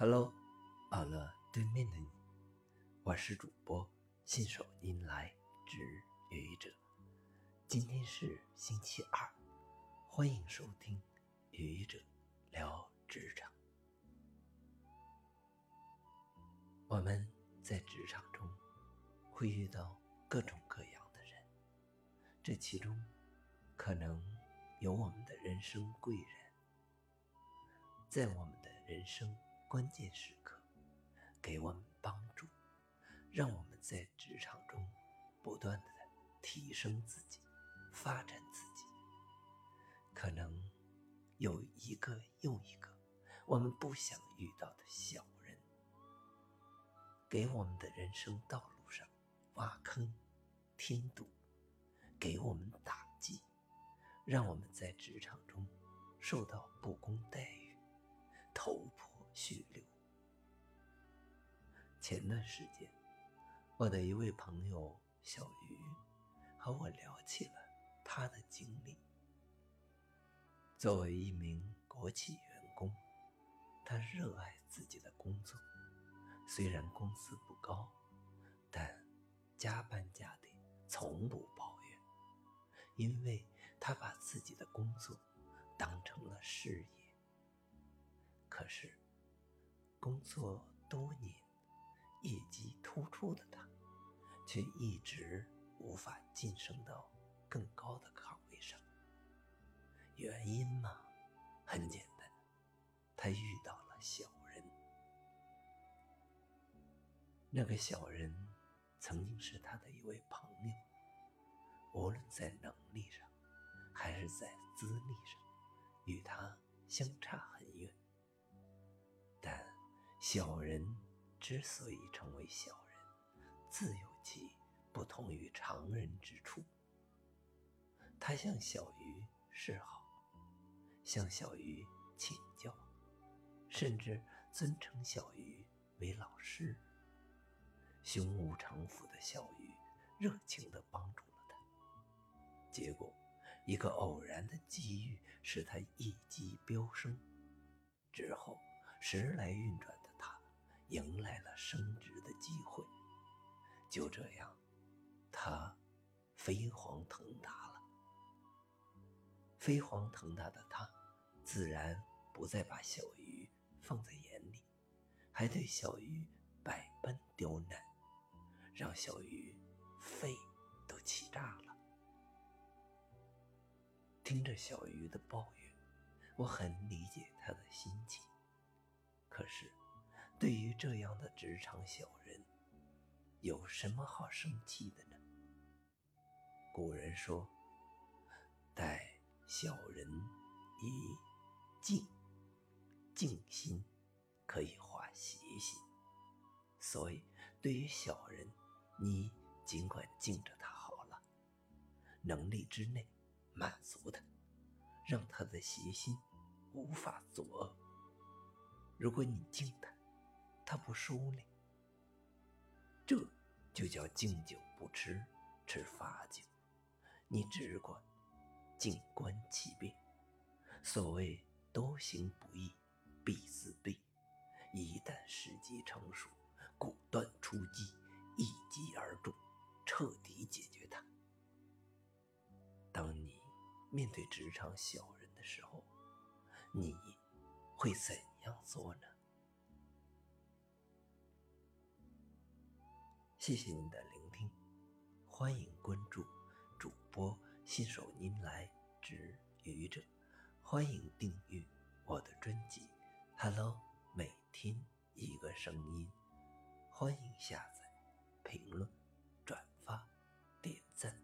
Hello，好了，对面的你，我是主播信手拈来之愚者。今天是星期二，欢迎收听愚者聊职场。我们在职场中会遇到各种各样的人，这其中可能有我们的人生贵人，在我们的人生。关键时刻，给我们帮助，让我们在职场中不断的提升自己，发展自己。可能有一个又一个我们不想遇到的小人，给我们的人生道路上挖坑添堵，给我们打击，让我们在职场中受到不公待遇，头破。血流。前段时间，我的一位朋友小鱼和我聊起了他的经历。作为一名国企员工，他热爱自己的工作，虽然工资不高，但加班加点，从不抱怨，因为他把自己的工作当成了事业。可是。工作多年，业绩突出的他，却一直无法晋升到更高的岗位上。原因嘛，很简单，他遇到了小人。那个小人曾经是他的一位朋友，无论在能力上，还是在资历上，与他相差很远。小人之所以成为小人，自有其不同于常人之处。他向小鱼示好，向小鱼请教，甚至尊称小鱼为老师。胸无城府的小鱼热情地帮助了他。结果，一个偶然的机遇使他一击飙升。之后，时来运转。迎来了升职的机会，就这样，他飞黄腾达了。飞黄腾达的他，自然不再把小鱼放在眼里，还对小鱼百般刁难，让小鱼肺都气炸了。听着小鱼的抱怨，我很理解他的心情，可是。对于这样的职场小人，有什么好生气的呢？古人说：“待小人以静，静心可以化邪心。”所以，对于小人，你尽管敬着他好了，能力之内满足他，让他的邪心无法作恶。如果你敬他，他不收敛，这就叫敬酒不吃吃罚酒。你只管静观其变。所谓多行不义必自毙。一旦时机成熟，果断出击，一击而中，彻底解决他。当你面对职场小人的时候，你会怎样做呢？谢谢你的聆听，欢迎关注主播信手拈来执愚者，欢迎订阅我的专辑《Hello》，每天一个声音，欢迎下载、评论、转发、点赞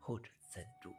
或者赞助。